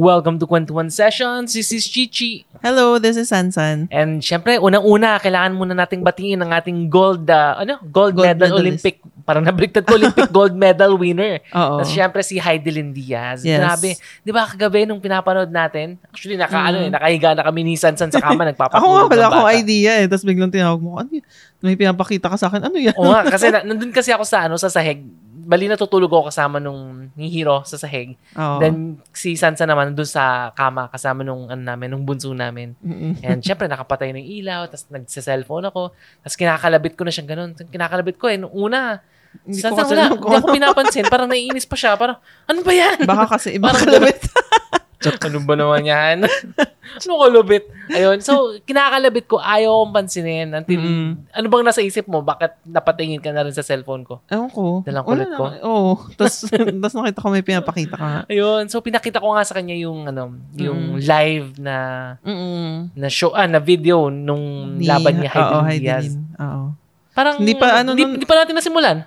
Welcome to Kwentuhan Sessions. This is Chichi. Hello, this is Sansan. And syempre, unang-una, kailangan muna nating batiin ang ating gold, uh, ano, gold, Gold medal medalist. Olympic, parang nabaliktad ko, Olympic gold medal winner. Oo. Tapos syempre si Heidelin Diaz. Yes. Grabe. Di ba kagabi nung pinapanood natin, actually, naka, ano, eh, nakahiga na kami ni Sansan sa kama, Ako nga wala ng akong idea eh. Tapos biglang tinawag mo, ano yun? May pinapakita ka sa akin. Ano yan? Oo nga, kasi na, nandun kasi ako sa, ano, sa sahig. Bali natutulog ako kasama nung ni Hiro sa sahig. Oo. Then si Sansa naman doon sa kama kasama nung ano namin, nung bunso namin. Mm-mm. And syempre nakapatay ng ilaw, tapos nagsa-cellphone ako, tapos kinakalabit ko na siyang ganun. Kinakalabit ko eh nung una. Hindi Sansa, ko wala, hindi ako pinapansin. Parang naiinis pa siya. Parang, ano ba yan? Baka kasi iba kalabit. ano ba naman yan? ano kalabit? Ayun. So, kinakalabit ko, ayaw kong pansinin. Until, Mm. ano bang nasa isip mo? Bakit napatingin ka na rin sa cellphone ko? Ewan ko. Dalang kulit ko? lang. Oo. Tapos, tapos nakita ko may pinapakita ka nga. Ayun. So, pinakita ko nga sa kanya yung, ano, yung live na Mm-mm. na show, ah, na video nung Ni- laban ni Oo, Hayden Diaz. Oo. Parang, Hindi pa, ano, hindi, nun- hindi pa natin nasimulan.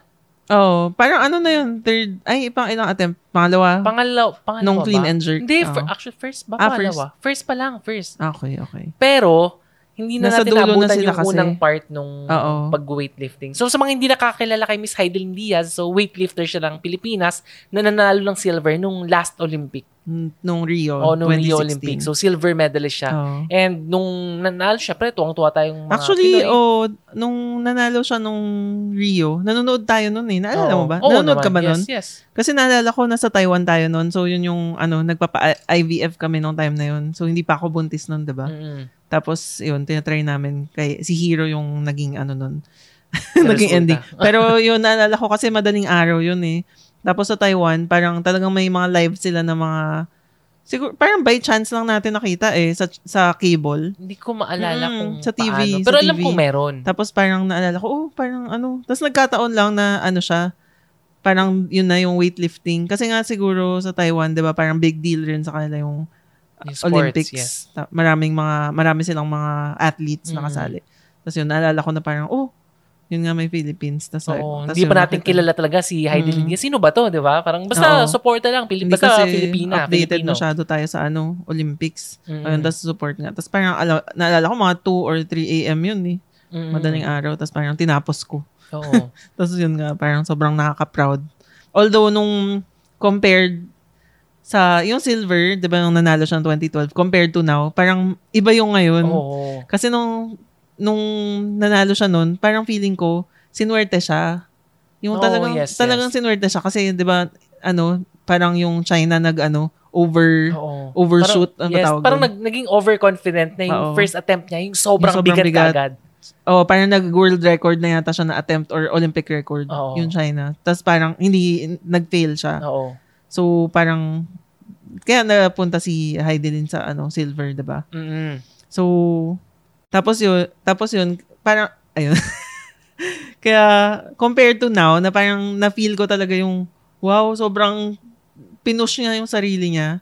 Oo. Parang ano na yun? Third, ay, pang ilang attempt? Pangalawa? Pangalaw, pangalawa Nung ba? clean and jerk. Hindi, fir- actually, first ba? Ah, pangalawa? First. pa lang, first. okay, okay. Pero, hindi na Nasa natin dulo na yung kasi. unang part nung Oo. pag-weightlifting. So, sa mga hindi nakakilala kay Miss Heidelin Diaz, so weightlifter siya ng Pilipinas na nanalo ng silver nung last Olympic. Mm, Nung Rio, o nung Rio 2016. Olympic. So, silver medalist siya. Oo. And nung nanalo siya, pre, tuwang-tuwa tayong mga Actually, Pinoy. oh, nung nanalo siya nung Rio, nanonood tayo nun eh. Naalala mo ba? Oo nanonood ka naman. ba nun? Yes, yes. Kasi naalala ko, nasa Taiwan tayo nun. So, yun yung, ano, nagpapa-IVF kami nung time na yun. So, hindi pa ako buntis nun, diba? Mm-mm. Tapos, yun, tinatry namin. Kay, si Hero yung naging, ano nun, naging ending. Pero yun, naalala ko kasi madaling araw yun eh. Tapos sa Taiwan, parang talagang may mga live sila na mga, siguro, parang by chance lang natin nakita eh, sa, sa cable. Hindi ko maalala Mm, kung sa TV, paano. sa Pero alam TV. ko meron. Tapos parang naalala ko, oh, parang ano. Tapos nagkataon lang na ano siya, parang yun na yung weightlifting. Kasi nga siguro sa Taiwan, di ba, parang big deal rin sa kanila yung Yung sports, Olympics. yes. Maraming mga, marami silang mga athletes Mm. na kasali. Tapos yun, naalala ko na parang, oh, yun nga may Philippines. Tapos, Oo, tapos hindi pa natin kilala talaga si Heidelin Mm. Diaz. Sino ba to, di ba? Parang basta Oo. suporta lang. Pili- Hindi basta kasi Filipina. updated Filipino. masyado tayo sa ano, Olympics. Mm. Ayun, tapos support nga. Tapos parang, ala- naalala ko mga 2 or 3 a.m. yun eh. Mm. Madaling araw. Tapos parang tinapos ko. Oo. Tapos yun nga, parang sobrang nakaka-proud. Although nung compared sa, yung silver, di ba nung nanalo siya ng 2012, compared to now, parang iba yung ngayon. Oo. Kasi nung, nung nanalo siya nun, parang feeling ko, sinuwerte siya. Yung Oo, talagang, yes, talagang yes. sinuwerte siya. Kasi, di ba, ano, parang yung China nag, ano, over, Oo. overshoot, Parang, ano yes, tawag parang nag, naging overconfident na yung Oo. first attempt niya, yung sobrang, Yung sobrang bigat, bigat. agad. Oh, parang nag-world record na yata siya na attempt or Olympic record, Oo. yung China. Tapos parang hindi, nag-fail siya. Oo. So, parang, kaya napunta si Heidelin sa, ano, silver, 'di ba Mm-mm. So, tapos yun, tapos yun, parang, ayun. kaya, compared to now, na parang na-feel ko talaga yung, wow, sobrang pinush niya yung sarili niya.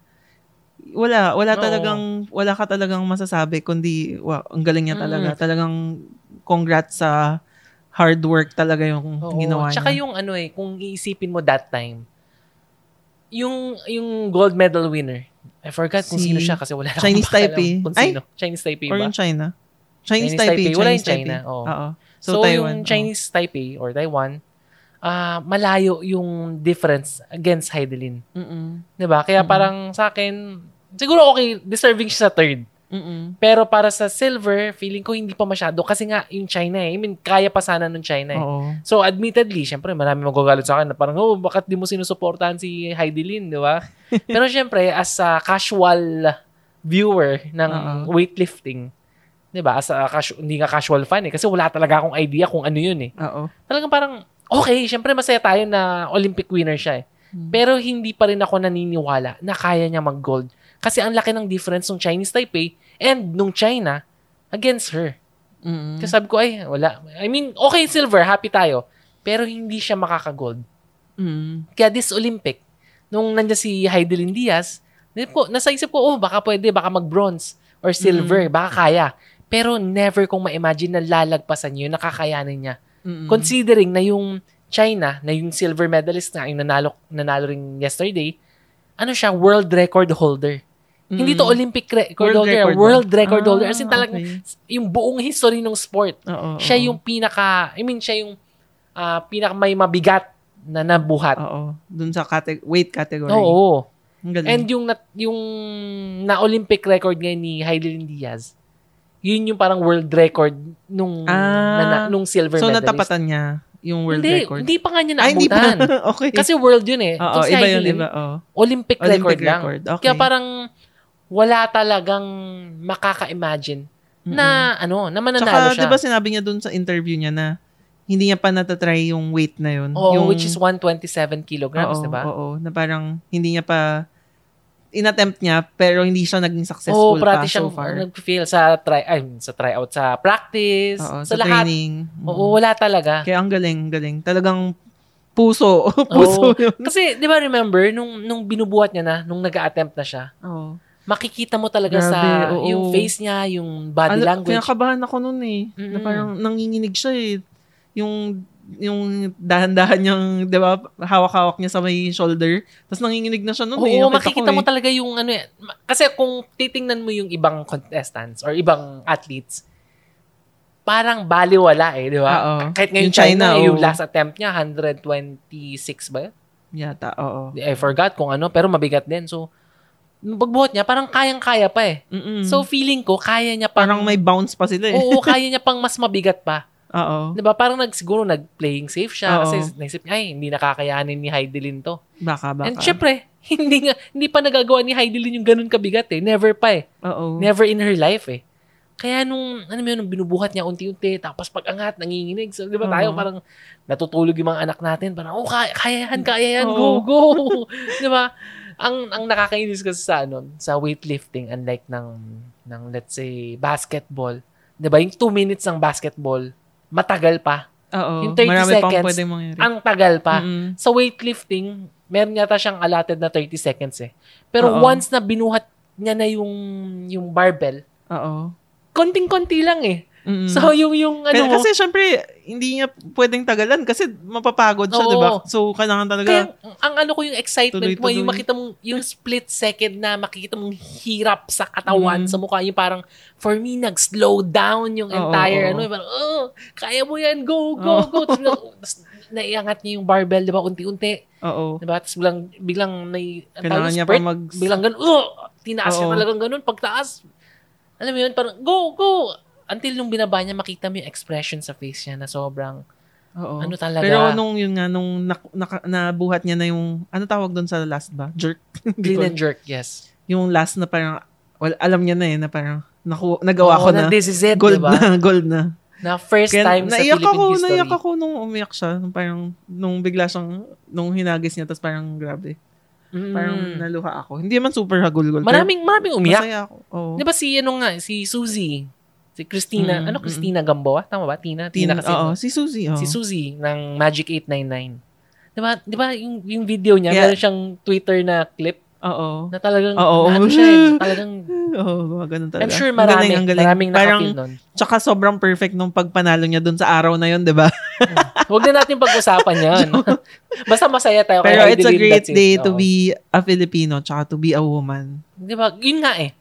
Wala, wala Oo. talagang, wala ka talagang masasabi, kundi, wow, ang galing niya talaga. Talagang, congrats sa hard work talaga yung Oo. ginawa Tsaka niya. yung ano eh, kung iisipin mo that time, yung yung gold medal winner, I forgot kung Si sino siya kasi wala Chinese akong Taipei. Kung Ay! sino. Chinese Taipei Or ba? yung China. Chinese, Chinese Taipei. Taipei. Wala yung China, oo. Oo. So, So, Taiwan. yung. Chinese Taipei or Taiwan, ah malayo yung difference against Heidelin. Mm-mm. 'Di ba? Kaya Mm-mm. parang sa akin, siguro okay, deserving siya sa third. Mm-mm. Pero para sa silver, feeling ko hindi pa masyado kasi nga yung China eh. I mean, kaya pa sana ng China eh. Oo. So, admittedly, syempre, marami magagalit sa akin na parang, oh, bakit di mo sinusuportahan si Heidi Lin, di ba? Pero syempre, as a casual viewer ng Oo. weightlifting, di ba? As a casu- hindi nga casual fan eh. Kasi wala talaga akong idea kung ano yun eh. Oo. Talagang parang, okay, syempre masaya tayo na Olympic winner siya eh. Hmm. Pero hindi pa rin ako naniniwala na kaya niya mag-gold. Kasi ang laki ng difference ng Chinese Taipei and nung China against her. Mm-mm. Kasi sabi ko, ay, wala. I mean, okay, silver, happy tayo. Pero hindi siya makaka-gold. Mm. Kaya this Olympic, nung nandiyan si Heidelin Diaz, di po, nasa isip ko, oh, baka pwede, baka mag-bronze or silver, baka kaya. Pero never kong ma-imagine na lalagpasan yun, nakakayanin niya. Mm-mm. Considering na yung China, na yung silver medalist na, yung nanalo, nanalo rin yesterday, ano siya, world record holder. Hindi to Olympic record World holder, record world record holder. As in Ah, talagang okay. yung buong history ng sport. Oo, Siya oo. yung pinaka, I mean, siya yung ah, pinaka may mabigat na nabuhat. Oo. Dun sa cate- weight category. Oo. Galing. And yung, nat, yung na Olympic record ngayon ni Heidelin Diaz, yun yung parang world record nung, Ah. na, na- nung silver so, medalist. natapatan niya yung world hindi, record. hindi pa nga niya Ay, naabutan. okay. Kasi world yun eh. Oo, si iba yun, iba. Oo. Olympic, Olympic record, lang. record, okay. Kaya parang wala talagang makaka-imagine na ano, na mananalo Tsaka, siya. di ba sinabi niya dun sa interview niya na hindi niya pa natatry yung weight na yun. Oo, yung, which is 127 kilograms, oo, di ba? Oo, na parang hindi niya pa inattempt niya pero hindi siya naging Oo, successful parati pa siyang so far. nag-feel sa try ay, sa tryout, sa practice, Oo, sa, sa, lahat. training. Oo, wala talaga. Kaya ang galing, galing. Talagang puso. puso Oo. yun. Kasi, di ba remember, nung, nung binubuhat niya na, nung nag-attempt na siya, Oo. Makikita mo talaga Grabe, sa oo. yung face niya, yung body Ano, language. Kinakabahan ako nun eh. Na Mm-mm. parang nanginginig siya eh. Yung yung dahan-dahan niyang, di ba, hawak-hawak niya sa may shoulder. Tapos nanginginig na siya nun Oo, eh. Makikita mo eh. talaga yung ano eh. Kasi kung titingnan mo yung ibang contestants or ibang athletes, parang baliwala eh, di ba? Oo. Kahit ngayon Yung China, China, yung oo. last attempt niya, 126 ba? yun? Yata, oo. I forgot kung ano, pero mabigat din. So, pagbuhat niya, parang kayang-kaya pa eh. Mm-mm. So, feeling ko, kaya niya pang... parang may bounce pa sila eh. Oo, kaya niya pang mas mabigat pa. Oo. 'Di ba? Parang nag siguro nag-playing safe siya Oo. kasi naisip niya, ay, hindi nakakayanin ni Heidelin to. Baka, baka. And syempre, hindi nga hindi pa nagagawa ni Heidelin yung ganun kabigat eh. Never pa eh. Oo. Never in her life eh. Kaya nung, ano yun, nung binubuhat niya unti-unti, tapos pag angat, nanginginig. So, di ba tayo parang natutulog yung mga anak natin, parang, oh, kaya, kaya yan, kaya yan, go, go. di ba? Ang, ang nakakainis kasi sa, ano, sa weightlifting, unlike ng, ng, let's say, basketball, di ba, yung 2 minutes ng basketball, matagal pa. Oo. Yung 30 Marami pang seconds. Ang tagal pa. Mm-mm. Sa weightlifting, meron yata siyang allotted na 30 seconds eh. Pero Oo. once na binuhat niya na yung, yung barbell, Oo. konting-konti lang eh. Mm-mm. So, yung, yung ano mo, kasi syempre, hindi niya pwedeng tagalan kasi mapapagod siya, di ba? So, kailangan talaga. kaya, ang ano ko yung excitement mo, Tuloy-tuloy. yung makita mong, yung split second na makikita mong hirap sa katawan, Mm. sa mukha, yung parang, for me, nag-slow down yung entire, oo. ano, yung parang, oh, kaya mo yan, go, go, Oo. go. Tapos, na- tapos naiangat niya yung barbell, di ba, unti-unti. Oo. Di ba? Tapos biglang, biglang tawag Kailangan niya pa spurt, mag... biglang ganun, oh, tinaas niya Oo. talagang ganun, pagtaas. Alam mo yun, parang, go, go. Until nung binaba niya, makita mo yung expression sa face niya na sobrang, Oo. ano talaga. Pero nung yun nga, nung nak- naka- nabuhat niya na yung, ano tawag doon sa last ba? Jerk? Clean and jerk, yes. yung last na parang, well, alam niya na eh, na parang, naku, nagawa Oo, ko na. This is it, Gold diba? na, gold na. Na first Kaya time sa Philippine ako, history. naiyak ako nung umiyak siya. Nung Parang, nung bigla siyang, nung hinagis niya, tapos parang grabe. Mm. Parang naluha ako. Hindi man super hagulgol. maraming, maraming umiyak. Masaya ako. Oo. Di ba si, ano nga, si Suzy, si Christina, Mm, ano mm, Christina Gamboa? Tama ba? Tina? Tina, Tina, kasi. oo, si Suzy. Oo. Si Suzy ng Magic 899. Di ba, di ba yung, yung video niya, Yeah. meron siyang Twitter na clip Oo. na talagang, Oo. na ano siya, eh, talagang, Oo, mga ganun talaga. I'm sure Ang marami, galing, ang galing. maraming Parang, nun. tsaka sobrang perfect nung pagpanalo niya dun sa araw na yun, di ba? Huwag na natin pag-usapan yan. Basta masaya tayo Pero it's a great it. day to Oo. be a Filipino tsaka to be a woman. Di ba? Yun nga eh.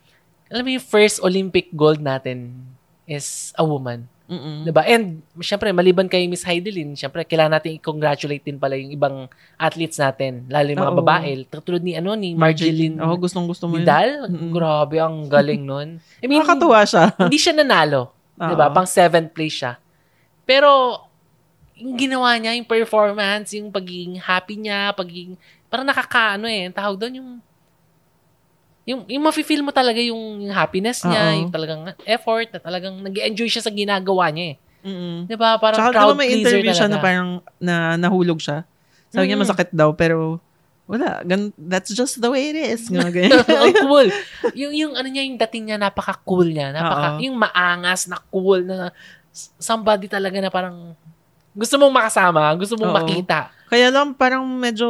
Alam mo yung first Olympic gold natin is a woman. Mm-mm. Di ba? And, syempre, maliban kay Miss Heidelin, syempre, kailangan natin i-congratulate din pala yung ibang athletes natin, lalo yung mga Oo. babae. Tulad ni, ano, ni Marjeline Oo, gustong gusto mo yun. Vidal. Mm-mm. Grabe, ang galing nun. I mean, Nakakatuwa siya. hindi siya nanalo. Di ba? Oo. Pang seventh place siya. Pero, yung ginawa niya, yung performance, yung pagiging happy niya, pagiging, parang nakakaano eh, ang tawag doon yung, yung, yung mafe-feel mo talaga yung, yung happiness niya, Oo. yung talagang effort, na talagang nag enjoy siya sa ginagawa niya eh. Mm-mm. Di ba? Parang Tsaka crowd diba may pleaser interview siya na parang na nahulog siya. Sabi niya Mm. masakit daw pero wala. Gan, that's just the way it is. Nga, ganyan. Ang cool. Yung, yung ano niya, yung dating niya, napaka-cool niya. Napaka, Oo. yung maangas na cool na somebody talaga na parang gusto mong makasama, gusto mong Oo. makita. Kaya lang parang medyo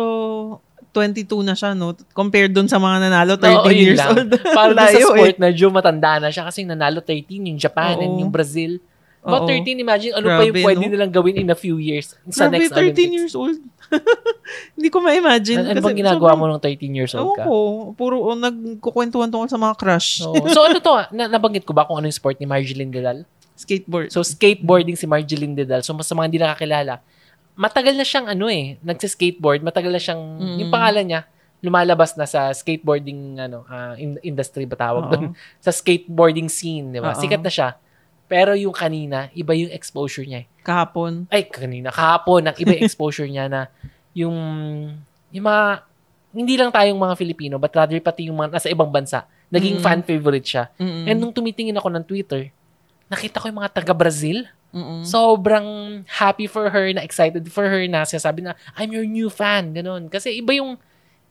22 na siya, no? Compared dun sa mga nanalo, 13 Oo, years lang. old. Para sa Layo, sport, eh. medyo matanda na siya kasi nanalo 13, yung Japan and Oo. yung Brazil. About Oo. 13, imagine ano pa yung Grabe, pwede no? nilang gawin in a few years sa Grabe, next 13 Olympics. years old. Hindi ko ma-imagine. Ano, ano bang ginagawa mo nung 13 years old ka? Oo, puro oh, nagkukwentuhan tungkol sa mga crush. So, so ano to? Na, nabanggit ko ba kung ano yung sport ni Marjeline Dedal? Skateboard. So, skateboarding si Marjeline Dedal. So, sa mga hindi nakakilala, matagal na siyang ano eh, nagsa-skateboard, matagal na siyang, Mm. yung pangalan niya, lumalabas na sa skateboarding ano in- industry ba tawag Oo. doon? Sa skateboarding scene, di ba? Sikat na siya. Pero yung kanina, iba yung exposure niya. eh. Kahapon. Ay, kanina, kahapon, ang iba yung exposure niya na yung, yung mga, hindi lang tayong mga Filipino, but rather pati yung mga nasa ibang bansa, naging Mm. fan favorite siya. Mm-mm. And nung tumitingin ako ng Twitter, nakita ko yung mga taga-Brazil. Mm-mm. Sobrang happy for her, na excited for her na sinasabi na, I'm your new fan, ganun. Kasi iba yung,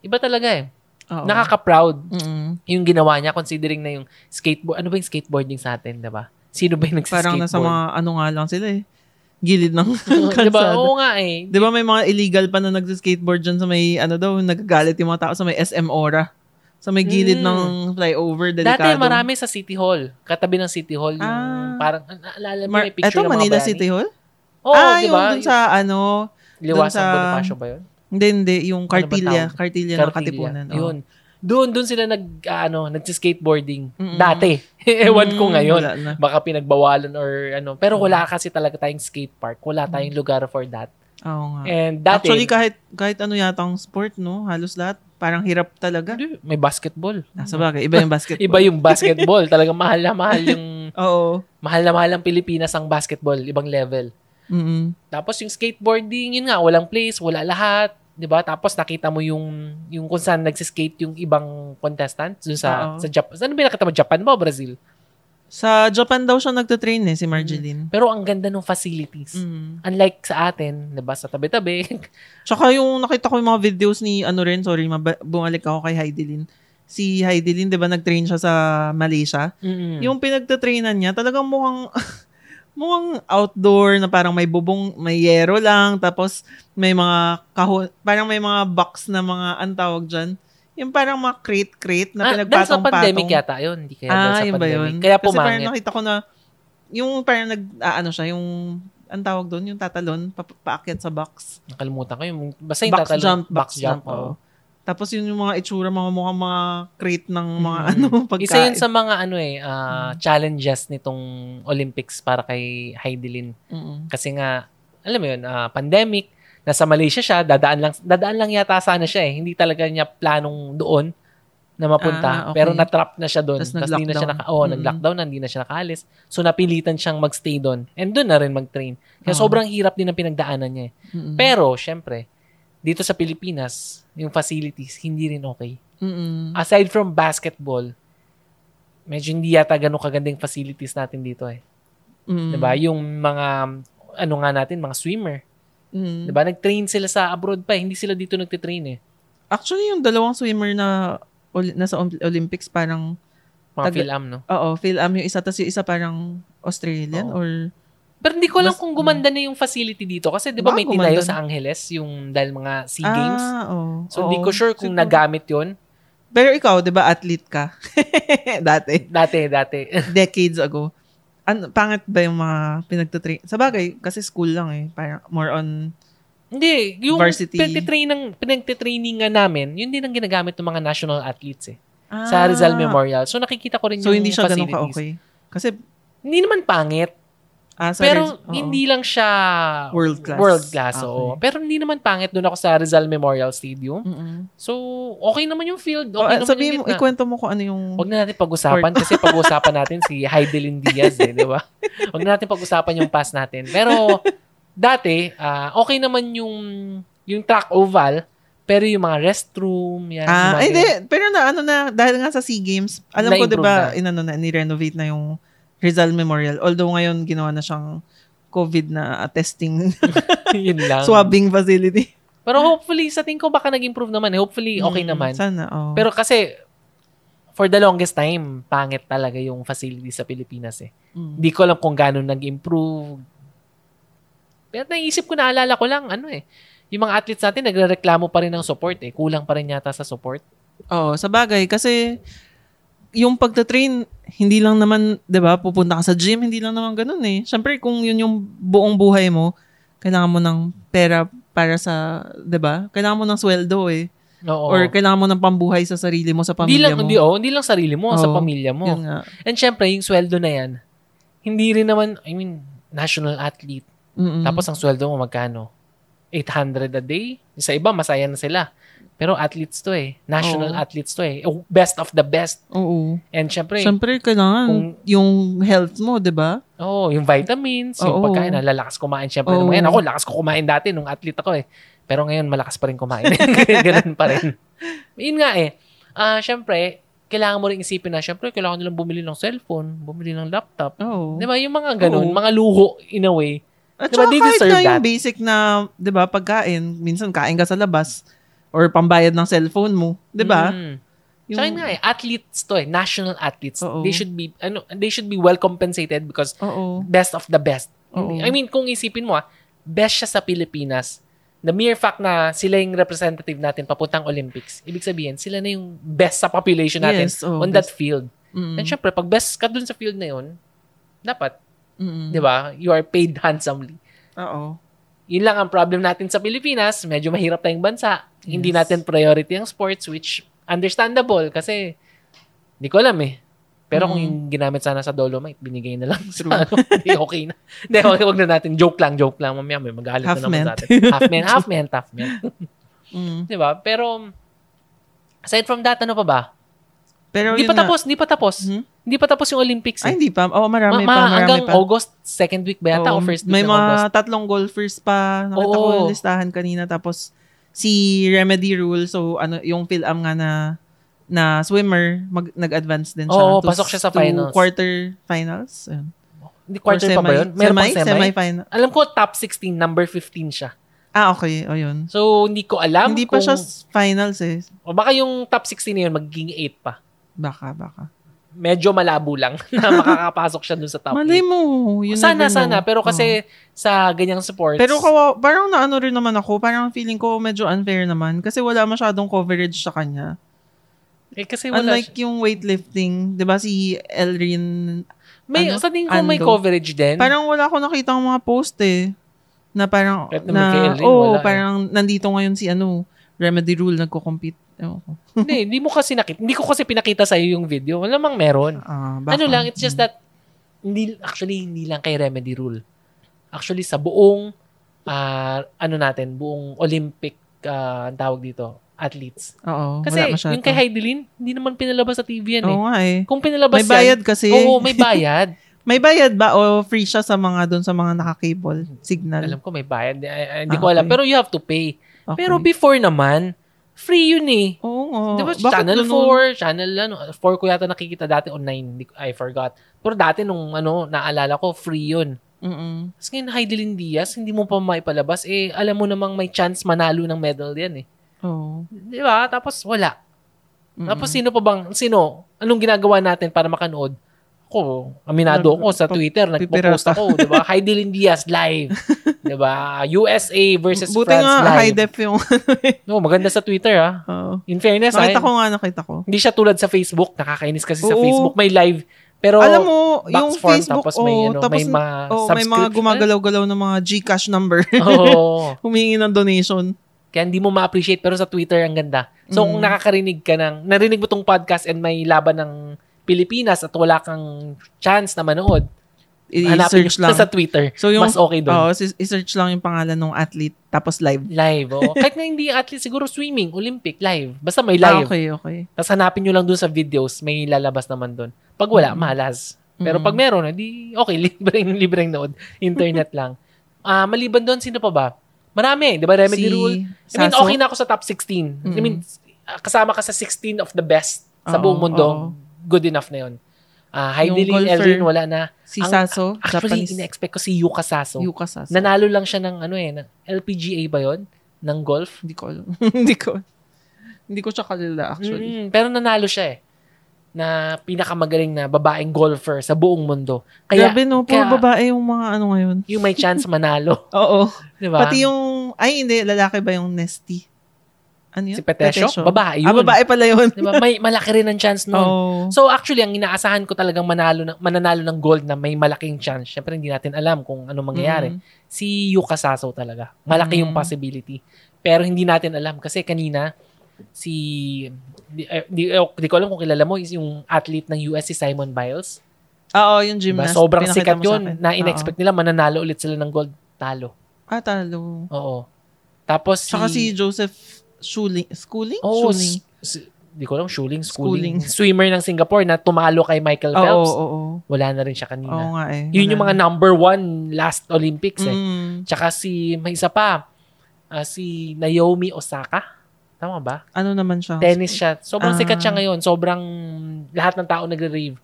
iba talaga eh. Oo. Nakaka-proud Mm-mm. yung ginawa niya considering na yung skateboard, ano ba yung skateboarding sa atin, diba? Sino ba yung Parang nagsiskateboard? nasa mga ano nga lang sila eh. Gilid ng diba? kalsada. Oo nga eh. Di ba may mga illegal pa na nagsiskateboard dyan sa may, ano daw, nagagalit yung mga tao sa may SM Ora. Sa may gilid Mm. ng flyover, delikado. Dati marami sa City Hall. Katabi ng City Hall yung Ah. parang, naalala mo Mar- may picture Eto, ng mga Manila? City Hall? Oo, ah, di yung dun sa, ano, Liwasang sa- Bonifacio ba yun? hindi, hindi, yung Ano ba Cartilla. Cartilla ng Cartilla. Katipunan. oh. Yun. Doon, doon sila nag, ano, nagsiskateboarding. Mm-mm. Dati. Ewan ko Mm, ngayon. Baka pinagbawalan or ano. Pero wala kasi talaga tayong skate park. Wala tayong lugar for that. Oo nga. And dati, Actually, kahit, kahit ano yatang sport, no? Halos lahat. Parang hirap talaga. hindi, may basketball. Nasa bagay, iba yung basketball. Iba yung basketball. Talagang mahal na mahal yung, Oo. mahal na mahal ang Pilipinas ang basketball. Ibang level. Mm-mm. Tapos yung skateboarding, yun nga, walang place, wala lahat. 'di ba? Tapos nakita mo yung yung kung saan nagsiskate yung ibang contestants dun sa Oo. sa Japan. Saan ba nakita mo? Japan ba o Brazil? Sa Japan daw siya nagtatrain eh, si Marjeline. Pero ang ganda ng facilities. Mm. Unlike sa atin, 'di ba? Sa tabi-tabi. Tsaka yung nakita ko yung mga videos ni ano rin, sorry, maba- bumalik ako kay Heidelin. Si Heidelin, 'di ba, nag-train siya sa Malaysia. Mm. Yung pinagtatrainan niya, talagang mukhang mukhang outdoor na parang may bubong, may yero lang, tapos may mga kahon, parang may mga box na mga antawag dyan. Yung parang mga crate-crate na ah, dahil sa pinagpatong-patong. pandemic yata yun. Hindi kaya Ah, sa pandemic. yun? Kaya Kasi parang pumangit. nakita ko na, yung parang nag, ah, ano siya, yung, ang tawag doon, yung tatalon, pa, paakyat sa box. Nakalimutan ko yung, basta yung box tatalon. jump, box jump. oo. oo. Tapos yun yung mga itsura, mga mukhang mga crate ng mga Mm. ano, pagkain. Isa yun sa mga ano eh, ah, challenges nitong Olympics para kay Heidelin. Mm-mm. Kasi nga, alam mo yun, ah, pandemic, nasa Malaysia siya, dadaan lang, dadaan lang yata sana siya eh. Hindi talaga niya planong doon na mapunta. Ah, okay. Pero natrap na siya doon. Tapos hindi na siya naka, oh, nag-lockdown na, hindi na siya nakaalis. So napilitan siyang magstay doon. And doon na rin mag-train. Kaya Oo. sobrang hirap din ang pinagdaanan niya eh. Mm-mm. Pero, syempre, dito sa Pilipinas, yung facilities, hindi rin okay. Mm-mm. Aside from basketball, medyo hindi yata ganun kagandang facilities natin dito eh. Mm. 'Di ba? Yung mga ano nga natin, mga swimmer, Mm. 'di ba? Nag-train sila sa abroad pa, eh. hindi sila dito nagte-train eh. Actually, yung dalawang swimmer na oli- nasa Ol- Olympics parang, Mga Taga- Phil-Am, no? oo, Phil-Am yung isa, tapos yung isa parang Australian Oo. or, Pero hindi ko alam Mas- kung gumanda na yung facility dito kasi 'di ba may tinayo sa Angeles yung dahil mga SEA Games. Ah, oo. So hindi Oo. ko sure kung Siguro. nagamit 'yon Pero ikaw, di ba, athlete ka? Dati. dati dati. Decades ago. An pangit ba yung mga pinagtatrain? Sa bagay, kasi school lang eh. Parang more on, hindi, yung Varsity. pinagtitrain ng pinagtitraining nga namin, yun din ang ginagamit ng mga national athletes eh. ah, Sa Rizal Memorial. So nakikita ko rin So, yung hindi siya ganun ka-okay. Kasi, Hindi naman pangit. Ah, sa pero oo. hindi lang siya World class. World class, Okay. oo. Pero hindi naman pangit doon ako sa Rizal Memorial Stadium. Mm-mm. So, okay naman yung field. Okay ah, naman sabihin yung mo, ikwento mo kung ano yung... Huwag na natin pag-usapan kasi pag-usapan natin si Heidelin Diaz eh, di ba? Huwag na natin pag-usapan yung past natin. Pero, dati, ah, okay naman yung yung track oval, pero yung mga restroom, yan. Ah, hindi. Pero na, ano na, dahil nga sa SEA Games, alam ko, di ba, na. inano na, ni-renovate na yung Rizal Memorial. Although ngayon, ginawa na siyang COVID na uh, testing, yun lang. swabbing facility. Pero hopefully, sa tingin ko baka nag-improve naman. eh. Hopefully, okay Mm, naman. Sana, oh. Pero kasi, for the longest time, pangit talaga yung facility sa Pilipinas eh. Mm. Hindi ko alam kung gano'n nag-improve. Pero naisip ko, naalala ko lang, ano eh, yung mga athletes natin, nagre-reklamo pa rin ng support eh. Kulang pa rin yata sa support. Oo, sa bagay. Kasi, yung pagta-train, hindi lang naman, di ba, pupunta ka sa gym, hindi lang naman ganun eh. Siyempre, kung yun yung buong buhay mo, kailangan mo ng pera para sa, 'di ba? Kailangan mo ng sweldo eh. Oo. Or kailangan mo ng pambuhay sa sarili mo, sa hindi pamilya lang, mo. Hindi, oh, hindi lang sarili mo, sa Oo. pamilya mo. Yun nga. And syempre, yung sweldo na yan, hindi rin naman, I mean, national athlete. Mm-mm. Tapos ang sweldo mo magkano? 800 a day? Sa iba, masaya na sila. Pero athletes to eh. National Oo. athletes to eh. Best of the best. Oo. And syempre, Siyempre, kailangan Kung- yung health mo, 'di ba? oh, yung vitamins, yung Oo. pagkain, lalakas kumain. Syempre, Oo. nung ngayon, ako, lakas ko kumain dati nung athlete ako eh. Pero ngayon, malakas pa rin kumain. Ganun pa rin. Yun nga eh. Ah, syempre, kailangan mo rin isipin na, syempre, kailangan nilang bumili ng cellphone, bumili ng laptop. Oo. Di ba? Yung mga ganun, Oo. mga luho in a way. At Diba, saka they kahit deserve na yung that. basic na, 'di ba, pagkain, minsan kain ka sa labas or pambayad ng cellphone mo, 'di ba? Mm. Yung- Tsaka nga eh, athletes to eh, national athletes. Oo. They should be, ano, they should be well compensated because Oo. best of the best. Oo. I mean, kung isipin mo ah, best siya sa Pilipinas. The mere fact na sila yung representative natin papuntang Olympics, ibig sabihin, sila na yung best sa population natin Yes, oo, on that field. Mm. And syempre, pag best ka dun sa field na yun, dapat, Mm. di ba, you are paid handsomely. Oo. Yun lang ang problem natin sa Pilipinas. Medyo mahirap tayong bansa. Hindi Yes. natin priority ang sports, which understandable kasi hindi ko alam eh. Pero kung Mm. yung ginamit sana sa Dolomite, binigay na lang sa ano, hindi okay na. Hindi, okay, wag na natin. Joke lang, joke lang. Mamaya may magalit na naman sa atin. Half men, half men, half men. Mm. Di ba? Pero, aside from that, ano pa ba? Pero Hindi pa nga. tapos, hindi pa tapos. Mhm. Hindi pa tapos yung Olympics Ay, eh. hindi pa. Oo, marami Ma- pa. ma- Marami hanggang pa. August, second week ba yata Oo, o first week May mga August? tatlong golfers pa. Nakita ko Oo. yung listahan kanina. Tapos, si Remedy Rule, so ano, yung Phil-Am nga na na swimmer, mag, nag-advance din siya. Oo, to- pasok siya sa finals. quarter finals. Ayun. Hindi quarter Or pa ba yun? Meron semi, semi? Semi-final. Alam ko top 16, number 15 siya. Ah, okay. O yun. So, hindi ko alam Hindi kung... pa siya finals eh. O baka yung top 16 na yun, magiging 8 pa. Baka, baka. Medyo malabo lang na makakapasok siya dun sa top Malay 8. mo. You sana, sana. Pero Oo. kasi sa ganyang sports... Pero kawa, parang naano rin naman ako, parang feeling ko medyo unfair naman kasi wala masyadong coverage sa kanya. eh, kasi wala Unlike siya. yung weightlifting, 'di ba si Elrin, May, ano, sa tingin ko may Ando. coverage din. parang wala ko nakita mga post eh. Na parang, Kahit na, oh, wala eh. parang nandito ngayon si ano, Remedy Rule nagko-compete. Hindi, hindi mo kasi nakita. Hindi ko kasi pinakita sa yung video. Wala mang meron. Baka. Ano lang, it's just that, hindi, actually, hindi lang kay Remedy Rule. Actually, sa buong, ah, ano natin, buong Olympic, ah, ang tawag dito, athletes. Oo, Kasi yung kay Heidelin, hindi naman pinalabas sa TV yan eh. Oo nga eh. Kung pinalabas May bayad kasi. yan, oo, may bayad. May bayad ba o free siya sa mga doon sa mga naka-cable signal? alam ko may bayad. Eh, eh, Hindi Ah, ko alam. okay. Pero you have to pay. Okay. Pero before naman, free yun eh. Oo nga. Di ba, Bakit Channel ganun? 4, Channel ano, 4 ko yata nakikita dati o 9, hindi ko- I forgot. Pero dati nung ano, naalala ko, free yun. Mm-mm. Tapos ngayon, Heidelin Diaz, hindi mo pa maipalabas, eh, alam mo namang may chance manalo ng medal yan eh. Oo. Di ba? Tapos wala. Mm-mm. Tapos sino pa bang, sino? Anong ginagawa natin para makanood? Ako, aminado ako sa Twitter, nagpo-post ako, di ba? Heidelin Diaz live. di ba? USA versus Buti France nga, live. high def yung No, maganda sa Twitter ah. Oo. In fairness, Nakita ah, ko nga, nakita ko. hindi siya tulad sa Facebook. Nakakainis kasi sa Oo. Facebook. May live. Pero, Alam mo, yung form, Facebook, tapos may, oh, ano, tapos, may mga oh, may mga gumagalaw-galaw ng mga Gcash number. Oo. Humingi ng donation. Kaya hindi mo ma-appreciate. Pero sa Twitter, ang ganda. So, kung Mm. nakakarinig ka ng, narinig mo tong podcast and may laban ng Pilipinas at wala kang chance na manood, hanapin I-search mo lang. sa Twitter. So yung, Mas okay doon. Oo, si- i-search lang yung pangalan ng athlete, tapos live. Live, oh. Kahit nga hindi athlete, siguro swimming, Olympic, live. Basta may Ah, live. okay, okay. Tapos hanapin nyo lang doon sa videos, may lalabas naman doon. Pag wala, Mm. malas. Pero Mm. pag meron, hindi, okay, libreng, libreng nood. Internet lang. Ah, maliban doon, sino pa ba? Marami, di ba? Remedy Si Rule. I mean, Sasso? okay na ako sa top 16. I Mm. mean, ah, kasama ka sa 16 of the best sa Oo, buong mundo. oo. Good enough na yun. Ah, Yung Heidelin, Elrin, wala na. Si Ang- Sasso, Actually, Japanese. ina-expect ko si Yuka Sasso. Yuka Sasso. Nanalo lang siya ng ano eh, ng LPGA ba yon Ng golf? Hindi ko alam. Hindi ko. Hindi ko siya kalila actually. Mm, pero nanalo siya eh. Na pinakamagaling na babaeng golfer sa buong mundo. Kaya, Grabe no, puro kaya- babae yung mga ano ngayon. yung may chance manalo. Oo. Di ba? Pati yung, ay hindi, lalaki ba yung Nesty? Ano yun? Si Petesio? Babae yun. Ah, babae pala yun. Diba? May malaki rin ang chance nun. Oh. So actually, ang inaasahan ko talagang manalo ng, mananalo ng gold na may malaking chance. Siyempre, hindi natin alam kung ano mangyayari. Mm. Si Yuka Saso talaga. Malaki yung Mm. possibility. Pero hindi natin alam kasi kanina si di, eh, di, eh, di ko alam kung kilala mo is yung athlete ng US si Simon Biles. Oo, yung Diba? gymnast. Sobrang Pinakita sikat yun na in-expect nila mananalo ulit sila ng gold. Talo. Ah, talo. Oo. Tapos si... Tsaka si Joseph Schuling. Schooling? Oo, Schuling. s- di ko alam, Shuling, schooling. Schooling. Swimmer ng Singapore na tumalo kay Michael Oo, Phelps. oo, oo. Wala na rin siya kanina. Oo nga eh. Yun yung mga number one last Olympics eh. Mm. Tsaka si, may isa pa, ah, si Naomi Osaka. Tama ba? Ano naman siya? Tennis siya. Sobrang Ah. sikat siya ngayon. Sobrang lahat ng tao nagre-rave.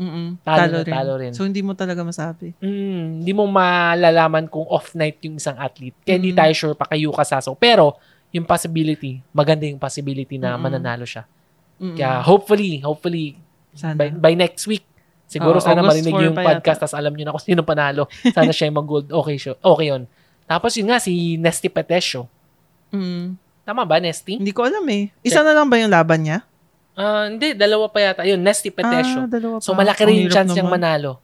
Mm-mm. Talo Talo, rin. talo rin. So, hindi mo talaga masabi. Mm, hindi mo malalaman kung off-night yung isang athlete. Kaya hindi Mm. tayo sure pa kay Yuka Saso. Pero, yung possibility, maganda yung possibility na Mm-mm. mananalo siya. Mm-mm. Kaya hopefully, hopefully, Sana. by, by next week, siguro Oo, sana August marinig 4 yung podcast tapos alam nyo na kung sino panalo. Sana siya yung mag-gold. Okay, siya. okay yun. Tapos yun nga, si Nesty Petesio. Mm. Tama ba, Nesty? Hindi ko alam eh. Isa na lang ba yung laban niya? Ah, hindi, dalawa pa yata. Yun, Nesty Petesio. Ah, dalawa pa. so, malaki rin yung chance niyang manalo.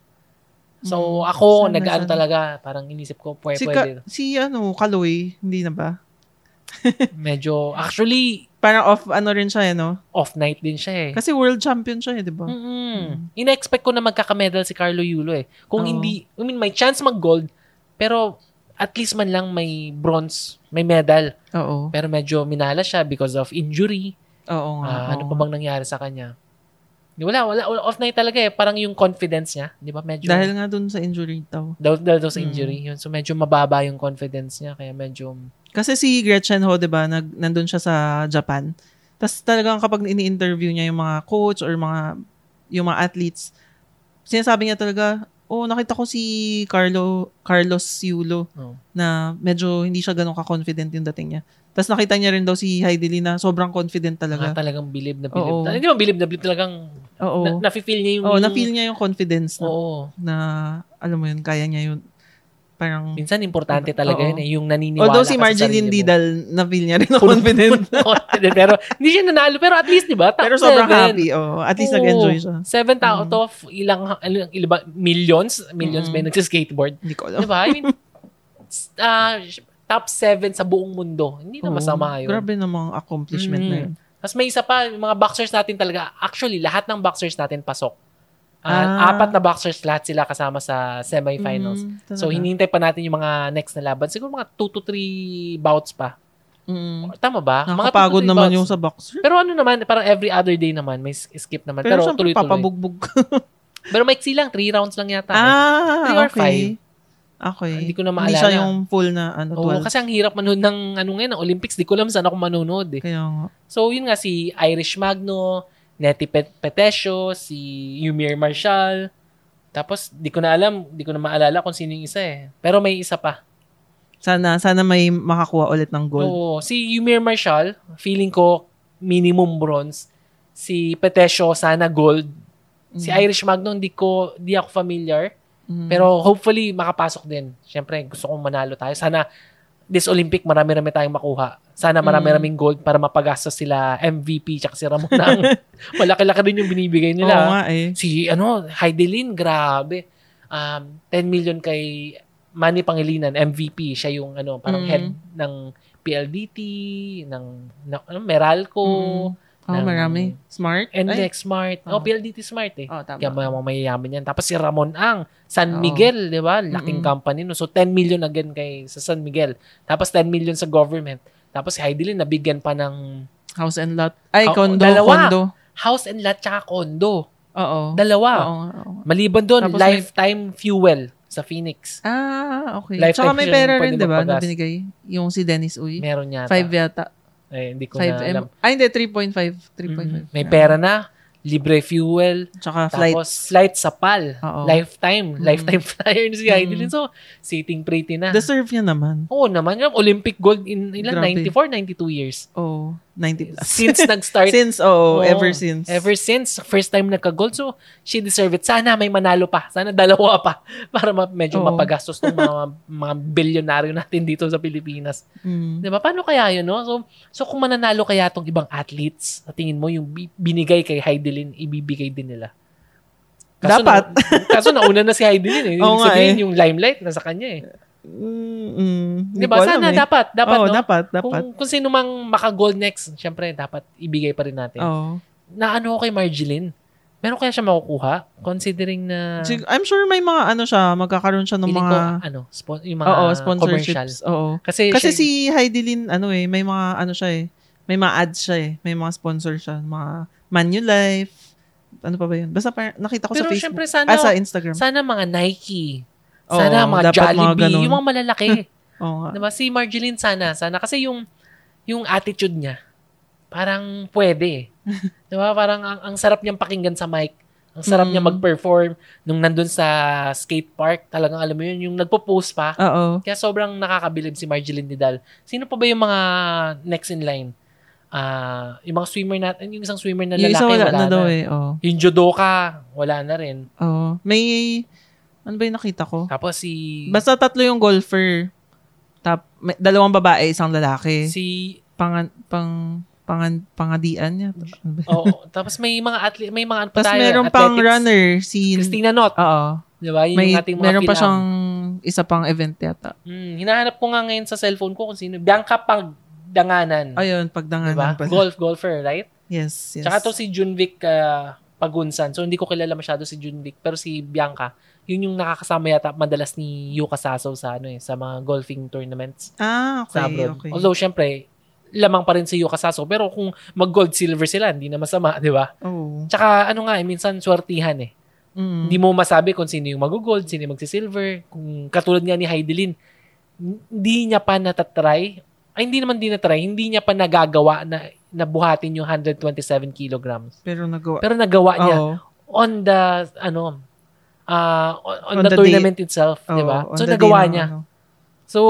So, Mm. ako, Sana, nag-ano sana. talaga, parang inisip ko, pwede, Si, pwede. ka, si ano, Kaloy, hindi na ba? Medyo, actually, Parang off, ano rin siya, eh, no? off-night din siya eh. Kasi world champion siya, eh, di ba? Mm-mm. Ina-expect ko na magkakamedal si Carlo Yulo eh. Kung Oo. hindi, I mean, may chance mag-gold, pero at least man lang may bronze, may medal. Oo. Pero medyo minala siya because of injury. Oo nga. Ah, ano oo. pa bang nangyari sa kanya? Di, Wala, wala, wala, off night talaga eh. Parang yung confidence niya, di ba? Medyo, Dahil nga dun sa injury daw. dahil, dahil daw sa Mm. injury. Yun. So, medyo mababa yung confidence niya. Kaya medyo, Kasi si Gretchen Ho, di ba, nag, nandun siya sa Japan. Tapos talagang kapag ini-interview niya yung mga coach or mga yung mga athletes, sinasabi niya talaga, oh, nakita ko si Carlo Carlos Yulo oh. na medyo hindi siya ganun ka-confident yung dating niya. Tapos nakita niya rin daw si Heidi Lee na sobrang confident Talaga. talaga. talagang bilib na bilib. Oo. Hindi mo bilib na bilib talagang Oo. na, nafe-feel niya yung... Oo, na-feel niya yung confidence na, Oo. na alam mo yun, kaya niya yun. Parang, Minsan, importante talaga Oo. yun eh. Yung naniniwala although si Marjeline. Didal, na-feel niya rin na confident. confident. pero hindi siya nanalo. Pero at least, di ba? Pero sobrang seven. happy. Oh. At least Oo. nag-enjoy siya. Seventh Mm. out of ilang, ilang, ilang ba, millions? Millions ba Mm. yung nagsiskateboard? Hindi ko alam. Di ba? I mean, ah, top seven sa buong mundo. Hindi na Oo. masama yun. Grabe namang accomplishment Mm. na yun. Tapos may isa pa, yung mga boxers natin talaga, actually, lahat ng boxers natin pasok. Ah, Ah. Apat na boxers, lahat sila kasama sa semifinals. Mm, So, hinihintay pa natin yung mga next na laban. Siguro mga 2 to 3 bouts pa. Mm. Tama ba? Mga Nakakapagod three naman bouts. yung sa boxer. Pero ano naman, parang every other day naman, may skip naman. Pero, Pero, tuloy-tuloy. papabugbog. Pero maiksi lang, 3 rounds lang yata. ah, Three or okay. Okay. Hindi ko na Hindi siya maalala. yung full na ano, Oo, 12. kasi ang hirap manood ng ano ngayon, ng Olympics. Di ko alam saan ako manonood eh. Kaya nga. So, yun nga, si Irish Magno, Nettie Pet Petesio, si Yumir Marshall. Tapos, di ko na alam, di ko na maalala kung sino yung isa eh. Pero may isa pa. Sana, sana may makakuha ulit ng gold. Oo, si Yumir Marshall, feeling ko minimum bronze. Si Petesio, sana gold. Si Mm. Irish Magno, hindi ko, di ako familiar. Mm. Pero hopefully, makapasok din. Siyempre, gusto kong manalo tayo. Sana this Olympic, marami-rami tayong makuha. Sana marami-raming gold para mapagastos sila MVP tsaka si Ramon ang malaki-laki din yung binibigay Oo nila. nga eh. Si, ano, Heidelin, grabe. Um, 10 million kay Manny Pangilinan, MVP. Siya yung, ano, parang Mm. head ng PLDT, ng, ng ano, Meralco, Oh, ng- marami. Smart? Ay. NLEX Smart. Oh, Oh. PLDT Smart eh. Oh, tama. Kaya mga mayayaman yan. Tapos si Ramon Ang, San Oo. Miguel, di ba? Laking Mm-mm. company. No? So, 10 million again kay sa San Miguel. Tapos 10 million sa government. Tapos si Heidelin, nabigyan pa ng House and lot. Ay, Oh, condo. dalawa. Condo. house and lot tsaka condo. Oo. Dalawa. Oo oo. Maliban doon, Tapos may- lifetime fuel sa Phoenix. Ah, okay. Lifetime Tsaka may pera rin, di ba? Na binigay. Yung si Dennis Uy. Meron yata. Five yata. Eh, hindi ko 5 na alam. Ay, hindi. 3.5. 3.5. Mhm. May pera na. Libre fuel. Tsaka flight. Tapos flight sa PAL. Oo. Lifetime. Mm. Lifetime flyer si Mm. Heidelin. So, sitting pretty na. Deserve niya naman. Oo naman. Olympic gold in ilan? Grabe. 94, 92 years. Oo. 90 plus. Since nag-start. Since, oo, Oo, ever since. Ever since. First time nagka-gold. So, she deserve it. Sana may manalo pa. Sana dalawa pa. Para ma- medyo Oo. mapagastos ng mga, mga bilyonaryo natin dito sa Pilipinas. Mm. Di ba? Paano kaya yun, no? So, so kung mananalo kaya tong ibang athletes, sa tingin mo, yung bi- binigay kay Heidelin, ibibigay din nila. Dapat. Na, kaso nauna na si Heidelin eh. Oo sabihin, eh. yung limelight nasa kanya eh. Mm, mm, Di ba? Sana eh. dapat. Dapat, Oo, no? dapat, dapat. Kung, kung sino mang maka-gold next, syempre, dapat ibigay pa rin natin. Oo. Na ano kay Marjeline? Meron kaya siya makukuha? Considering na... Sig- I'm sure may mga ano siya, magkakaroon siya ng mga ko, ano, spon- yung mga Oo, sponsorships. Oo. Kasi, Kasi siya- si Heidelin, ano eh, may mga ano siya eh. May mga ads siya eh. May mga sponsor siya. Mga Manulife. Ano pa ba yun? Basta parang nakita ko Pero sa Facebook. syempre, sana, ah, sa Instagram. sana mga Nike. Sana mga dapat mga Jollibee. ganun. yung mga malalaki. Oo nga. diba? Si Marjeline sana. Sana. Kasi yung, yung attitude niya, parang pwede. diba? Parang ang, ang sarap niyang pakinggan sa mic. Ang sarap Mm. niya mag-perform. Nung nandun sa skate park, talagang alam mo yun, yung nagpo-post pa. Oo. Kaya sobrang nakakabilib si Marjeline Nidal. Sino pa ba yung mga next in line? Ah, yung mga swimmer natin, yung isang swimmer na Yung lalaki, isa wala, wala, na, na. daw eh. Oo. Yung judoka, wala na rin. Oo. May, ano ba yung nakita ko? Tapos si Basta tatlo yung golfer. Tap, may, dalawang babae, isang lalaki. si Pangan, pang, pangan, pangadian niya. Ano oh, tapos may mga athlete, may mga ano pa Tapos meron pang athletics. runner, si... Christina Not, Oo. 'di ba? Yung May, ating mga meron pa siyang isa pang event yata. Hmm, hinahanap ko nga ngayon sa cellphone ko kung sino. Bianca Pagdanganan. Ayun, pagdanganan ba? pala. Golf golfer, right? Yes, yes. Tsaka to si Junvic uh, Pagunsan. So hindi ko kilala masyado si Junvic, pero si Bianca, yun yung nakakasama yata madalas ni Yuka Saso sa ano eh, sa mga golfing tournaments Ah, okay, sa abroad. okay. Although syempre, lamang pa rin si Yuka Saso, pero kung mag-gold silver sila, hindi na masama, 'di ba? oh. Tsaka ano nga, eh, minsan swertihan eh. Mm. Hindi mo masabi kung sino yung mag-gold, sino yung magsi-silver. Kung katulad nga ni Heidelin, hindi niya pa natatry, ay hindi naman din natry, hindi niya pa nagagawa na nabuhatin yung 127 kilograms. Pero nagawa. Pero nagawa niya Oo. on the, ano, ah, on, on On the, the tournament itself, di Oo, ba? on So, day nagawa niya. ano. So,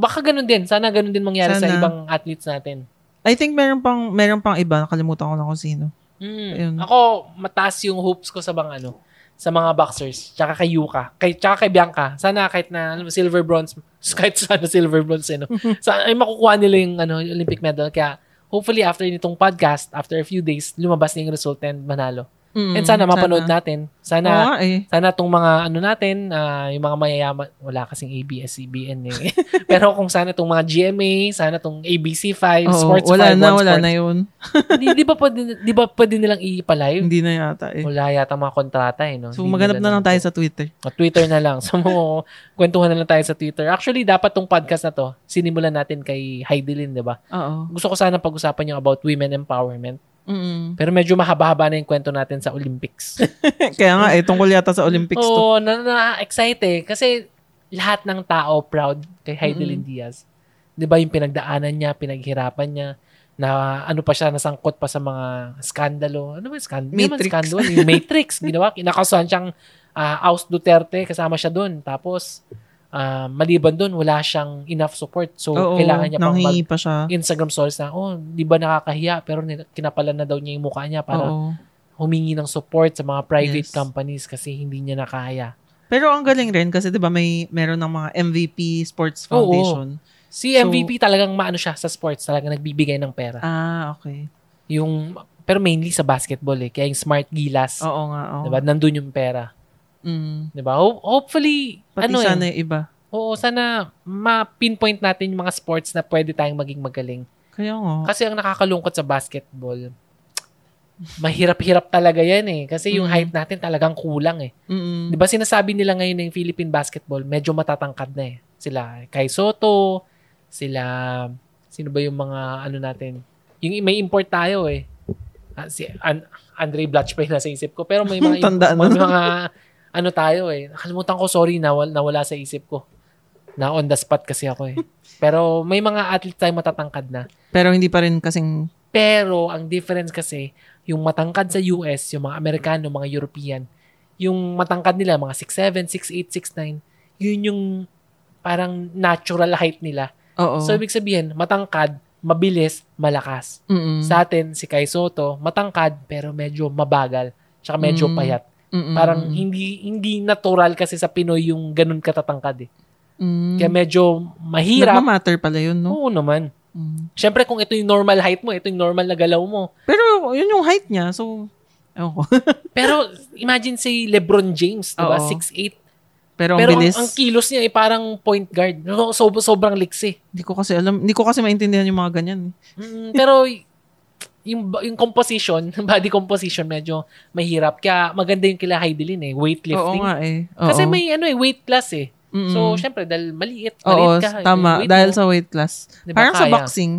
baka ganun din. Sana ganun din mangyari sa Sana. ibang athletes natin. I think meron pang meron pang iba, nakalimutan ko na kung sino. Mm. Ayun. Ako, mataas yung hopes ko sa mga ano, sa mga boxers, tsaka kay Yuka, kay, tsaka kay Bianca. Sana kahit na ano, silver bronze, kahit sana silver bronze, ano, sana, ay makukuha nila yung ano, Olympic medal. Kaya, hopefully, after nitong podcast, after a few days, lumabas na yung result and manalo. Mm, And sana mapanood natin. Oo Sana, nga eh. sana tong mga ano natin, ah, yung mga mayayaman, wala kasing ABS-CBN eh. Pero kung sana tong mga GMA, sana tong ABC5, Oo, Sports wala 5, na, wala Sports. na yun. di, di ba pwede, di ba pwede nilang i-live? Hindi na yata eh. Wala yata mga kontrata eh, no? So, Hindi maghanap na lang tayo sa Twitter. O, Twitter na lang. So, mo, kwentuhan na lang tayo sa Twitter. Actually, dapat tong podcast na to, sinimulan natin kay Heidelin, di ba? Oo. Gusto ko sana pag-usapan yung about women empowerment. Mm. Pero medyo mahaba-haba na yung kwento natin sa Olympics. Kaya nga eh, tungkol yata sa Olympics to. Oo, na, na-excite eh. Kasi lahat ng tao proud kay Heidelin Diaz. Di ba yung pinagdaanan niya, pinaghirapan niya, na ano pa siya, nasangkot pa sa mga skandalo. Ano ba yung skandalo? Matrix. skandalo. Yung Matrix, ginawa. Kinakasuhan siyang ah, Aus Duterte, kasama siya doon. Tapos, ah, maliban doon, wala siyang enough support. So, Oo, kailangan niya pang mag nanghingi pa siya. Instagram stories na, oh, di ba nakakahiya? Pero kinapalan na daw niya yung mukha niya para Oo. humingi ng support sa mga private Yes. companies kasi hindi niya nakaya. Pero ang galing rin kasi 'di ba may meron ng mga MVP Sports Oo. Foundation. Si So- MVP talagang maano siya sa sports, talagang nagbibigay ng pera. Ah, okay. Yung pero mainly sa basketball eh. Kaya yung Smart Gilas, Oo nga, oo. 'di ba? Nandun yung pera, Mm. 'di ba? Ho- hopefully Pati ano sana eh. iba. Oo, sana ma-pinpoint natin yung mga sports na pwede tayong maging magaling. Kaya nga. Kasi ang nakakalungkot sa basketball, mahirap-hirap talaga yan eh. Kasi yung Mm. height natin talagang kulang eh. Mm. Di ba sinasabi nila ngayon ng Philippine basketball, medyo matatangkad na eh. Sila Kai Soto, sila, sino ba yung mga ano natin? Yung may import tayo eh. Ah, si An- Andre Blatch pa yung nasa isip ko. Pero may mga, Tandaan may mo na. mga ano tayo eh. Nakalimutan ko, sorry, nawal, nawala sa isip ko. Na on the spot kasi ako eh. Pero may mga athlete tayo matatangkad na. Pero hindi pa rin kasing Pero ang difference kasi, yung matangkad sa US, yung mga Amerikano, mga European, yung matangkad nila, mga 6'7", 6'8", 6'9", yun yung parang natural height nila. Oo. So, ibig sabihin, matangkad, mabilis, malakas. Mm-mm. Sa atin, si Kai Soto, matangkad, pero medyo mabagal. Tsaka medyo Mm. payat. Mm-mm. Parang hindi hindi natural kasi sa Pinoy yung ganun katatangkad eh. Mm. Kaya medyo mahirap. Nagmamatter pala yun, no? Oo naman. Mm. Siyempre kung ito yung normal height mo, ito yung normal na galaw mo. Pero yun yung height niya, so, ewan ko. Pero imagine si LeBron James, di ba? Oo. 6'8". Pero ang Pero ang, bilis. ang kilos niya ay parang point guard. So, sobrang liksi. Hindi ko kasi alam, hindi ko kasi maintindihan yung mga ganyan. eh. Mm, pero yung, yung composition, body composition, medyo mahirap. Kaya maganda yung kila Heidelin eh, Oo weightlifting. nga eh. Oo. Kasi may ano eh, weight class eh. Mm-mm. So, syempre, dahil maliit, Oo, maliit ka. tama. yung weight Dahil mo. sa weight class. Di ba, Parang sa kaya? boxing,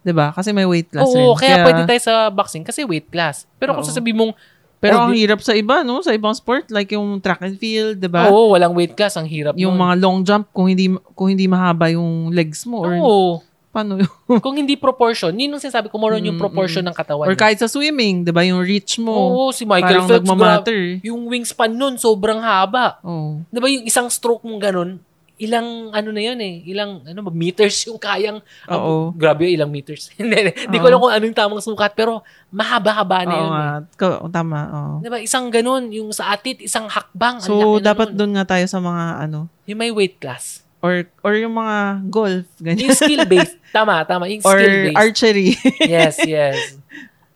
'di ba? Kasi may weight class Oo, rin. kaya, pwede tayo sa boxing kasi weight class. Pero kung Oo. sasabihin mong, Pero Oh, ang hirap sa iba, no? Sa ibang sport, like yung track and field, 'di ba? oo, walang weight class, ang hirap Yung nun. mga long jump kung hindi kung hindi mahaba yung legs mo or Oo. Paano yun? kung hindi proportion, yun yung sinasabi ko, more on yung proportion ng katawan. or kahit sa swimming, 'di ba? Yung reach mo. Oo, si Michael parang Phelps, nagmamatter. Yung wingspan nun, sobrang haba. Oh. Di ba yung isang stroke mong ganun, ilang ano na yun eh, ilang ano ba, meters yung kayang, ah, Oo. grabe yun, ilang meters. Hindi, ko Oo. alam kung ano yung tamang sukat, pero mahaba-haba na Oo yun. nga. Eh. Tama, oo. Di ba, isang ganun, yung sa atit, isang hakbang. ang So, dapat doon nga tayo sa mga ano, Yung may weight class. or or yung mga golf, ganyan. Yung skill-based. tama, tama. Yung or skill-based. archery. yes, yes.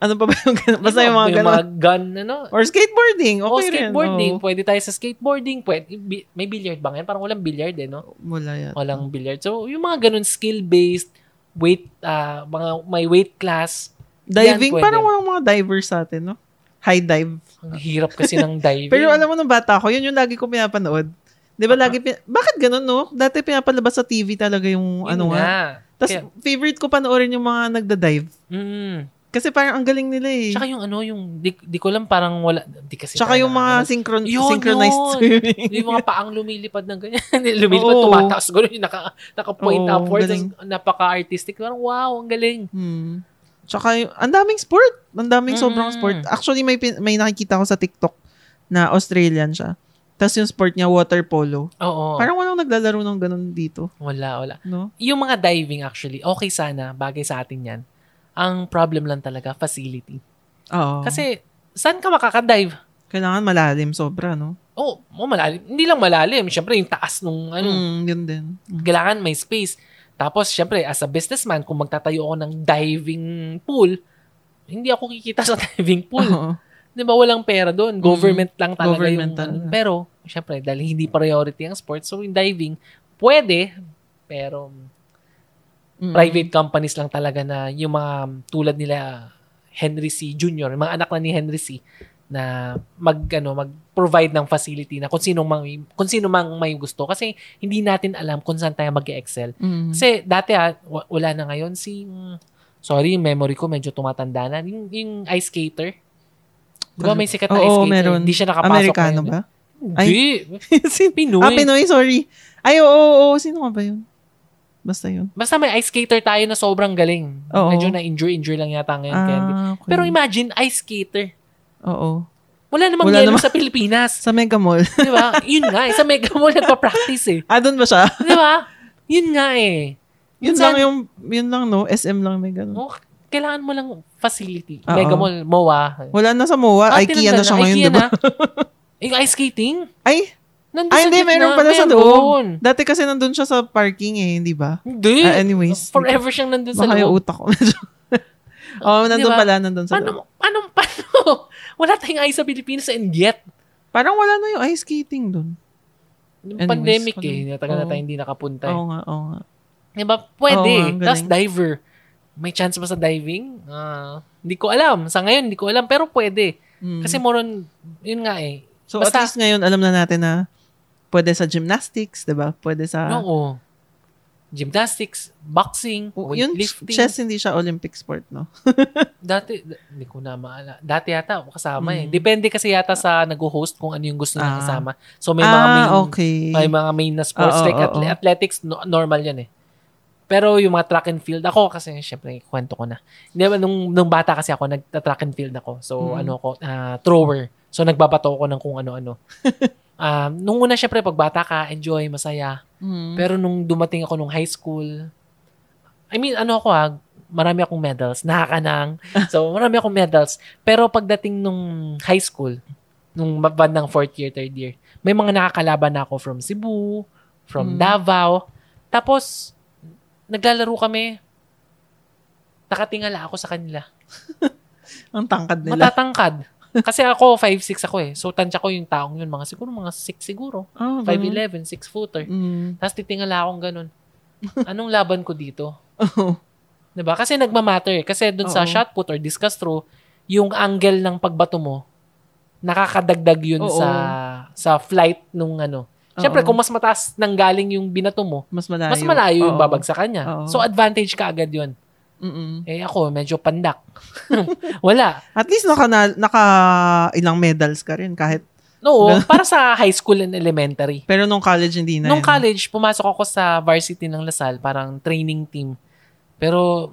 ano pa ba yung ganun? Basta yung mga yung ganun. mga gun, ano. Or skateboarding. Okay o rin. skateboarding. Oo. Pwede tayo sa skateboarding. Pwede, may billiard ba ngayon? Parang walang billiard eh, no? Wala yan. Walang billiard. So, yung mga ganun skill-based, weight, ah mga may weight class. Diving, Yan, parang walang mga divers sa atin, no? High dive. Ang hirap kasi ng diving. Pero alam mo nung bata ko, yun yung lagi ko pinapanood. Di ba lagi, pin- bakit ganun, no? Dati pinapalabas sa TV talaga yung Yun ano nga. nga. Tapos Kaya- favorite ko panoorin yung mga nagda-dive. Mm. Kasi parang ang galing nila eh. Tsaka yung ano, yung, di, di ko lang parang wala, di kasi Tsaka yung mga nakakanood. synchron- Yun, synchronized yun. swimming. yung mga paang lumilipad ng ganyan. lumilipad, Oo. tumataas. Gano'n yung naka, naka-point Oo, upwards. galing. Napaka-artistic. Parang, wow, ang galing. Hmm. Tsaka yung, ang daming sport. Ang daming Mm. sobrang sport. Actually, may, pin- may nakikita ko sa TikTok na Australian siya. Tapos yung sport niya, water polo. Oo. Parang walang naglalaro ng ganun dito. wala, wala. No? Yung mga diving actually, okay sana, bagay sa atin yan. Ang problem lang talaga, facility. Oo. Kasi, saan ka makakadive? Kailangan malalim sobra, no? Oh, oh, malalim. Hindi lang malalim. Siyempre, yung taas nung ano, Mm, yun din. Mm. kailangan may space. Tapos, syempre, as a businessman, kung magtatayo ako ng diving pool, hindi ako kikita sa diving pool. Oo. Di ba, walang pera doon. Government lang talaga. Government yung... talaga. Pero, syempre, dahil hindi priority ang sports, so yung diving, pwede, pero Mm. private companies lang talaga na yung mga tulad nila Henry C. Jr., yung mga anak na ni Henry C. na mag ano mag-provide ng facility na kung sino mang kung sino mang may gusto kasi hindi natin alam kung saan tayo mag-excel. Mm. Kasi dati ah, wa- wala na ngayon si sorry, memory ko medyo tumatanda na. Yung, yung ice skater. Di ba may sikat na ice Oo, skater? meron. Hindi siya nakapasok Amerikano ngayon. ba? Hindi. Sin- Pinoy. ah, Pinoy, sorry. Ay, oo, oo, oo. Sino nga ba yun? Basta yun. Basta may ice skater tayo na sobrang galing. Oo. Medyo na-injure-injure lang yata ngayon. kaya hindi. Ah, okay. Pero imagine, ice skater. Oo. Wala namang Wala yelo namang- sa Pilipinas. Sa Mega Mall. Di ba? Yun nga, eh, sa Mega Mall nagpa-practice eh. ah, doon ba siya? Di ba? Yun nga eh. yun Minsan- lang yung, yun lang no? SM lang may ganun. Oh, kailangan mo lang facility. Oo. Mega Mall, MOA. Wala na sa MOA. Ah, IKEA na siya ngayon, di ba? Yung ice skating? Ay, Nandun ay sa hindi, meron pala sa Meron. loob. Dati kasi nandun siya sa parking eh, hindi ba? Hindi. Ah, anyways. Forever siyang nandun sa Baka yung loob. utak ko. Oo, nandun Di ba? pala, nandun sa Paano, loob. paano, paano? Wala tayong ice sa Pilipinas and yet. Parang wala na yung ice skating. Yung Anyways, pandemic ano- eh. Tagal na tayo hindi nakapunta eh. Oo nga, oo nga. Diba? Pwede. Ang Tapos diver. May chance ba sa diving? Ah, hindi ko alam. Sa ngayon, hindi ko alam. Pero pwede. Mm. Kasi more on, yun nga eh. so basta- at least ngayon, alam na natin na pwede sa gymnastics, di ba? Pwede sa... Oo. Gymnastics, boxing, Oh, yun, weightlifting. chess hindi siya Olympic sport, no? Dati, hindi ko na maala. Dati yata ako kasama eh. Mm. Depende kasi yata sa nag-host kung ano yung gusto Ah. kasama. So may mga main, ah, okay. may mga main na sports Oo, like oo. athletics, no- normal yan eh. Pero yung mga track and field, ako kasi syempre kwento ko na. Hindi ba, nung, nung bata kasi ako, nagta-track and field ako. So Mm. ano ako, ah, thrower. So nagbabato ako ng kung ano-ano. um, nung una syempre, pag bata ka, enjoy, masaya. Mm. Pero nung dumating ako nung high school, I mean, ano ako ah, marami akong medals. Nakakanang. So, marami akong medals. Pero pagdating nung high school, nung bandang fourth year, third year, may mga nakakalaban na ako from Cebu, from Mm. Davao. Tapos, naglalaro kami. Nakatingala ako sa kanila. Ang tangkad nila. Matatangkad. Kasi ako, 5'6 ako eh. So, tansya ko yung taong yun. Mga siguro, mga 6 siguro. Ah, ganun. 5'11, 6 footer. Mm. Tapos titingala akong ganun. Anong laban ko dito? Oo. 'Di ba? Kasi nagmamatter. eh. Kasi dun sa Oo. shot put or discus throw, yung angle ng pagbato mo, nakakadagdag yun Oo. sa sa flight nung ano. Siyempre, kung mas mataas nang galing yung binato mo, Mas malayo. mas malayo yung Oo. babagsakan niya. Oo. So, advantage ka agad yun. Mm-mm. Eh ako, medyo pandak. Wala. At least naka, na, naka ilang medals ka rin kahit No, para sa high school and elementary. pero nung college hindi na Nung yun. college, pumasok ako sa varsity ng Lasal, parang training team. Pero,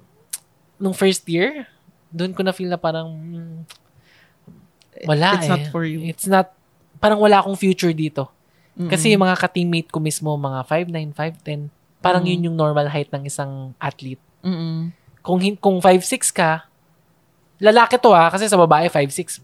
nung first year, doon ko na feel na parang, hmm, wala It's eh. not for you. It's not, parang wala akong future dito. Kasi yung mga ka-teammate ko mismo, mga 5'9", 5'10", parang Mm. yun yung normal height ng isang athlete. Mm-mm. Kung, kung 5'6 ka, lalaki to ah, kasi sa babae 5'6",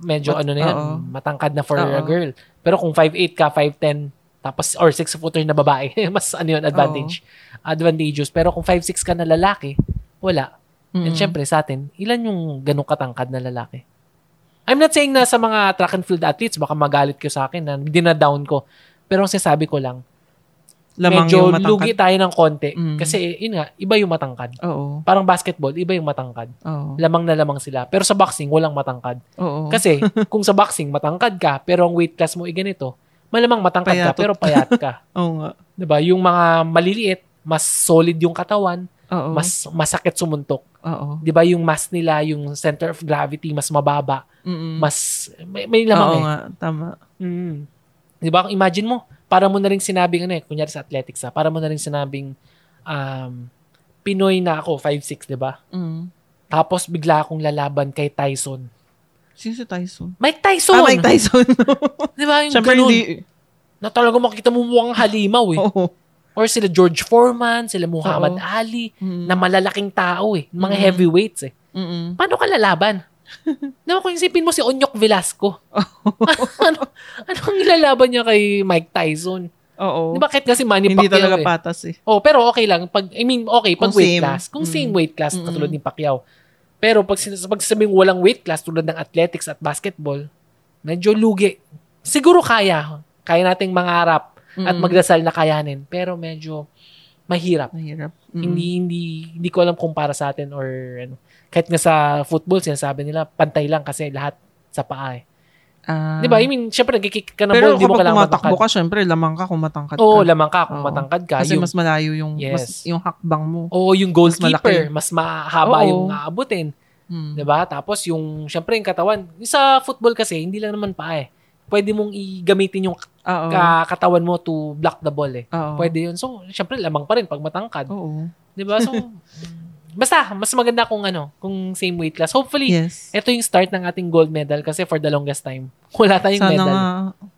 medyo Mat- ano na yan, matangkad na for Oo. a girl. Pero kung 5'8 ka, 5'10, tapos, or 6 footer na babae, mas ano yun, advantage. Advantageous. Pero kung 5'6 ka na lalaki, wala. And Mm-mm. syempre sa atin, ilan yung ganong katangkad na lalaki? I'm not saying na sa mga track and field athletes, baka magalit kayo sa akin na dinadown ko. Pero ang sinasabi ko lang, Lamang medyo lugi tayo ng konti. Mm. Kasi, yun nga, iba yung matangkad. Oo. Parang basketball, iba yung matangkad. Oo. Lamang na lamang sila. Pero sa boxing, walang matangkad. Oo. Kasi, kung sa boxing, matangkad ka, pero ang weight class mo ay ganito, malamang matangkad ka, Payatot pero payat ka. Oo nga. 'Di ba Yung mga maliliit, mas solid yung katawan, Oo. mas masakit sumuntok. Oo. 'Di ba Yung mass nila, yung center of gravity, mas mababa. Mm-mm. Mas, may, may Oo lamang eh. nga. Tama. Mm. 'Di ba Imagine mo, para mo na rin sinabing ano eh, kunyari sa athletics ha, para mo na rin sinabing, um, Pinoy na ako, 5'6", 'di ba Mm. Tapos bigla akong lalaban kay Tyson. Sino si Tyson? Mike Tyson! Ah, Mike Tyson. Di ba? Yung Siyempre ganun. hindi. Na talaga makikita mo mukhang halimaw eh. Oo. Or sila George Foreman, sila Muhammad Oo. Ali, Mm. na malalaking tao eh. Mga Mm. heavyweights eh. Mm-mm. Paano ka lalaban? Naman kung isipin mo si Onyok Velasco. ano, ano ang ilalaban niya kay Mike Tyson? Oo. Di ba kahit kasi Manny Hindi Pacquiao talaga eh. patas eh. Oh, pero okay lang. Pag, I mean, okay, pag Kung weight same. class. Kung Mm. same weight class, Mm-mm. katulad ni Pacquiao. Pero pag, pag sabing walang weight class, tulad ng athletics at basketball, medyo lugi. Siguro kaya. Kaya nating mangarap at Mm-mm. magdasal na kayanin. Pero medyo mahirap. Mahirap. Mm. Hindi hindi hindi ko alam kung para sa atin or ano. Kahit nga sa football sinasabi nila pantay lang kasi lahat sa paa eh. Ah. 'Di ba? I mean, syempre nagki-kick ka ng Pero ball, di mo kapag kailangan matangkad. ka, syempre, lamang ka kung matangkad Oo, ka. lamang ka kung Oo. matangkad ka. Kasi yung, mas malayo yung, mas, Yes. yung hakbang mo. Oo, yung goalkeeper, Mas mas, mahaba Oo. yung aabutin. Mm. 'Di ba? Tapos yung syempre yung katawan, sa football kasi hindi lang naman paa eh. Pwede mong i-gamitin yung Oo. ka- katawan mo to block the ball eh. Oo. Pwede yun. So, syempre lamang pa rin pag matangkad. Oo. 'Di ba? So, basta mas maganda kung ano, kung same weight class. Hopefully, Yes. ito yung start ng ating gold medal kasi for the longest time, wala tayong Sana medal. nga.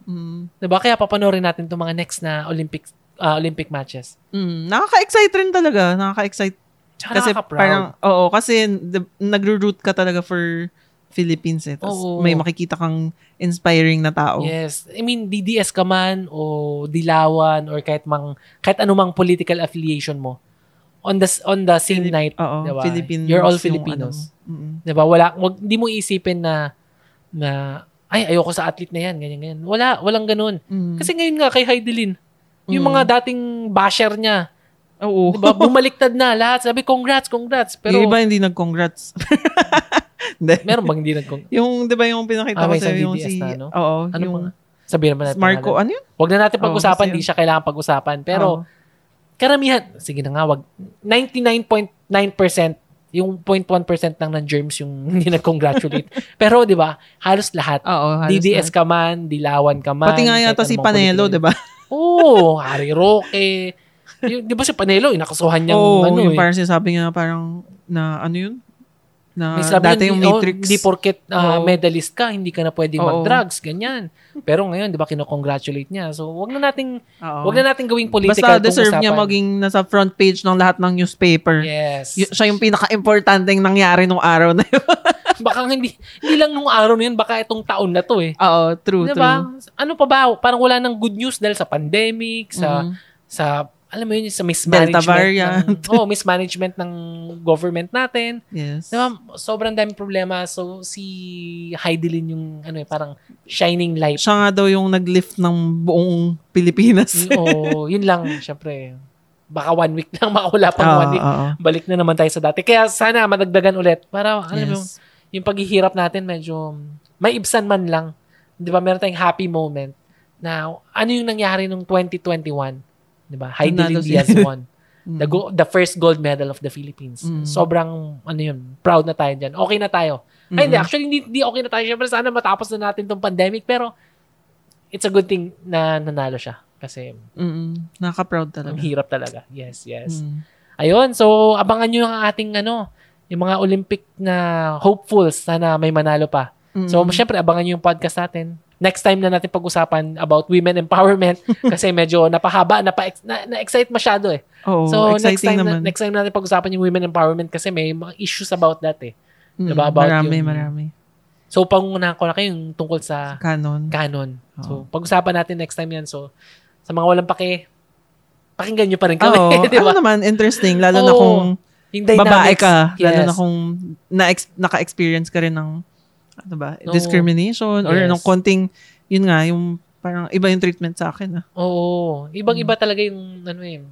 Mm. 'Di ba? Kaya papanorin natin itong mga next na Olympic ah, Olympic matches. Mm. Nakaka-excite rin talaga. Nakaka-excite. Tsaka Kasi nakaka-proud. parang, oo, kasi the, nagro-root ka talaga for Philippines eh. Tapos Oo. may makikita kang inspiring na tao. Yes. I mean, DDS ka man o Dilawan or kahit mang kahit anumang political affiliation mo on the on the same Philip- night, Oo, Diba? Philippines. You're all Filipinos. ano. 'di ba? Wala wag hindi mo isipin na na ay ayoko sa athlete na yan, ganyan ganyan. Wala, walang ganun. Mm. Kasi ngayon nga kay Heidelin, yung Mm. mga dating basher niya, Oo. 'di ba? Bumaliktad na lahat. Sabi congrats, congrats. Pero yung iba hindi nag-congrats. Hindi. meron bang hindi nag Yung, di ba yung pinakita Ah, ko isang yung DDS si, na, no? oo, Ano yung pa? Sabihin naman natin. Marco, ano yun? Wag na natin pag-usapan, kasi di yun. siya kailangan pag-usapan. Pero Oo. Karamihan, sige na nga, wag 99.9% yung 0.1% lang ng germs yung hindi nag-congratulate. Pero 'di ba, halos lahat. Oo, halos DDS lahat. ka man, Dilawan ka man. Pati nga yata si Panelo, di ba? Oo, Harry Roque. Yung, di ba si Panelo, inakasuhan niyang Oo, ano yung eh. parang sinasabi nga parang na ano yun? Na May sabi dati yung di- oh, Matrix. Hindi porket ah, Oo. medalist ka, hindi ka na pwedeng Oo. mag-drugs, ganyan. Pero ngayon, di ba, kinocongratulate niya. So, wag na nating, Oo. wag na nating gawing political Basta deserve niya usapan. maging nasa front page ng lahat ng newspaper. Yes. Y- siya yung pinaka-importanteng nangyari nung araw na yun. baka hindi, hindi lang nung araw na yun, baka itong taon na to eh. Oo, true, Di true. Ano pa ba? Parang wala nang good news dahil sa pandemic, sa, Mhm. sa, alam mo yun, sa mismanagement. Delta variant. Ng, oh, mismanagement ng government natin. Yes. Di ba? Sobrang daming problema. So, si Heidelin yung, ano eh, parang shining light. Siya nga daw yung nag-lift ng buong Pilipinas. Oo, yun lang, syempre. Baka one week lang, baka wala pang Oo, one week. oo. Balik na naman tayo sa dati. Kaya sana madagdagan ulit. Para, alam mo, yung, Yes. yung paghihirap natin medyo may ibsan man lang. Di ba? Meron tayong happy moment na ano yung nangyari nung 2021. Di ba? Si- Diaz won. Mm. The, go- the first gold medal of the Philippines. Mm. Sobrang, ano yun, proud na tayo dyan. Okay na tayo. Ay, hindi. Actually, hindi, hindi okay na tayo. Siyempre, sana matapos na natin tong pandemic. Pero, it's a good thing na nanalo siya. Kasi, Mm-mm. Nakaka-proud ang talaga. hirap talaga. Yes, yes. Mm. Ayun, so abangan nyo ang ating ano, yung mga Olympic na hopefuls sana may manalo pa. Mm. So, syempre, abangan nyo yung podcast natin. Next time na natin pag-usapan about women empowerment kasi medyo napahaba, napa, na, na-excite masyado eh. Oo, so, next time, naman. Na, next time natin pag-usapan yung women empowerment kasi may mga issues about that eh. Mm, diba, about marami, yung- marami. So, pangunahan ko na kayo yung tungkol sa Canon. canon. So, Oo. pag-usapan natin next time yan. So, sa mga walang pake, pakinggan nyo pa rin kami. Oo, di ba? ano naman, interesting. Lalo na Oo. kung Yung babae ka. Lalo Yes. na kung na naka-experience ka rin ng ano ba, Oo. discrimination or Yes. nung konting, yun nga, yung parang iba yung treatment sa akin. Ah. Oo. Ibang-iba Hmm. talaga yung, ano eh.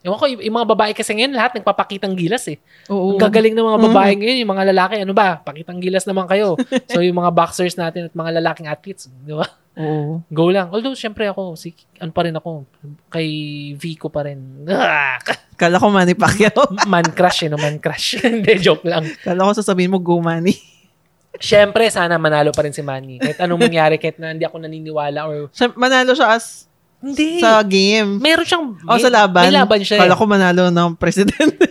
Ewan ko, y- yung mga babae kasi ngayon, lahat nagpapakitang gilas eh. Oo. Ang gagaling ng mga Mm. babae ngayon, yung mga lalaki, ano ba, pakitang gilas naman kayo. so, yung mga boxers natin at mga lalaking athletes, di ba? Oo. Go lang. Although, syempre ako, si, ano pa rin ako, kay Vico pa rin. Kala ko Manny Pacquiao. man crush eh, no? Man crush. Hindi, joke lang. Kala ko sasabihin mo, go Manny. Syempre, sana manalo pa rin si Manny. Kahit anong mangyari, kahit na hindi ako naniniwala or... Siya, manalo siya as Hindi. sa game. Meron siyang... O sa laban. May laban siya. eh. Kala ko manalo ng presidente.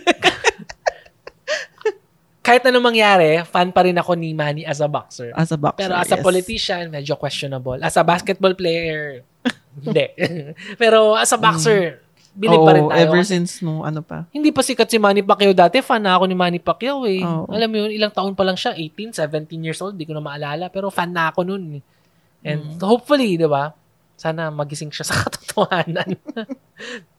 kahit anong mangyari, fan pa rin ako ni Manny as a boxer. as a boxer. Pero as a yes. politician, medyo questionable. As a basketball player, hindi. Pero as a boxer, believe pa rin Oo, tayo. ever since no, ano pa. hindi pa sikat si Manny Pacquiao dati. Fan na ako ni Manny Pacquiao eh. Oo. Alam mo yun, ilang taon pa lang siya. 18, 17 years old. Di ko na maalala. Pero fan na ako nun. eh. And Mm. hopefully, di ba? Sana magising siya sa katotohanan.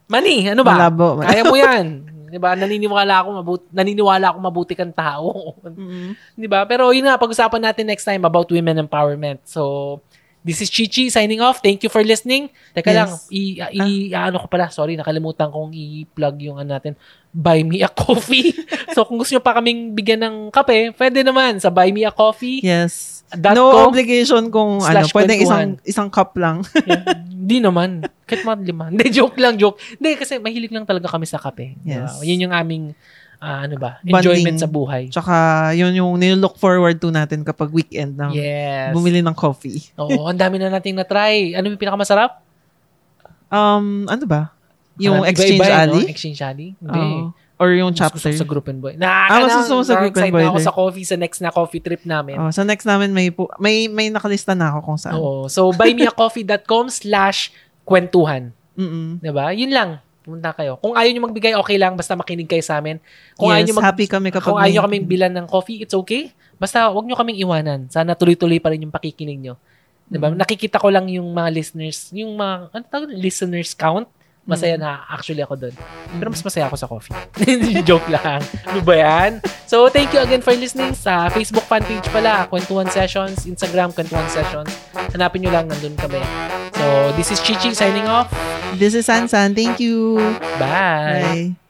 Manny, ano ba? Malabo. Kaya mo yan. Di ba? Naniniwala ako mabuti, naniniwala ako mabuti kang tao. Mm. Di ba? Pero yun nga, pag-usapan natin next time about women empowerment. So, this is Chichi signing off. Thank you for listening. Teka Yes. lang, i, i ano ko pala, sorry, nakalimutan kong i-plug yung ano natin, Buy Me a Coffee. so, kung gusto nyo pa kaming bigyan ng kape, pwede naman sa Buy Me a Coffee. Yes. No com. obligation kung ano, pwedeng isang isang cup lang. Hindi naman. Kahit mga lima. Hindi, joke lang, joke. Hindi, kasi mahilig lang talaga kami sa kape. Yes. Yun yung aming, ah, ano ba, enjoyment Bonding. sa buhay. Tsaka yun yung nilook forward to natin kapag weekend na Yes. bumili ng coffee. Oo, ang dami na nating na-try. Ano yung pinakamasarap? Um, ano ba? Yung Parang Exchange iba-iba, Alley? No? Exchange Alley? Hindi. Oo. Or yung gusto chapter. sa Group and Boy. Ah, mas gusto mo sa Group and Boy na ako sa coffee sa next na coffee trip namin. Oh, sa next namin may pu- may may nakalista na ako kung saan. Oo. So, buymeacoffee.com slash kwentuhan. Mm-mm. Diba? Yun lang. Pumunta kayo. Kung ayaw nyo magbigay, okay lang. Basta makinig kayo sa amin. Kung ayaw yes, nyo mag- happy kami kapag kung ayaw nyo kaming bilan ng coffee, it's okay. Basta wag nyo kaming iwanan. Sana tuloy-tuloy pa rin yung pakikinig nyo. Diba? Mm. Nakikita ko lang yung mga listeners, yung mga, ano tawag, listeners count. Masaya Mm. na actually ako doon. Pero mas masaya ako sa coffee. Joke lang. Ano ba yan? So, thank you again for listening sa Facebook fan page pala, Kwentuhan Sessions, Instagram, Kwentuhan Sessions. Hanapin nyo lang, nandun kami. So, this is Chichi signing off. This is Sansan. Thank you. Bye! Bye.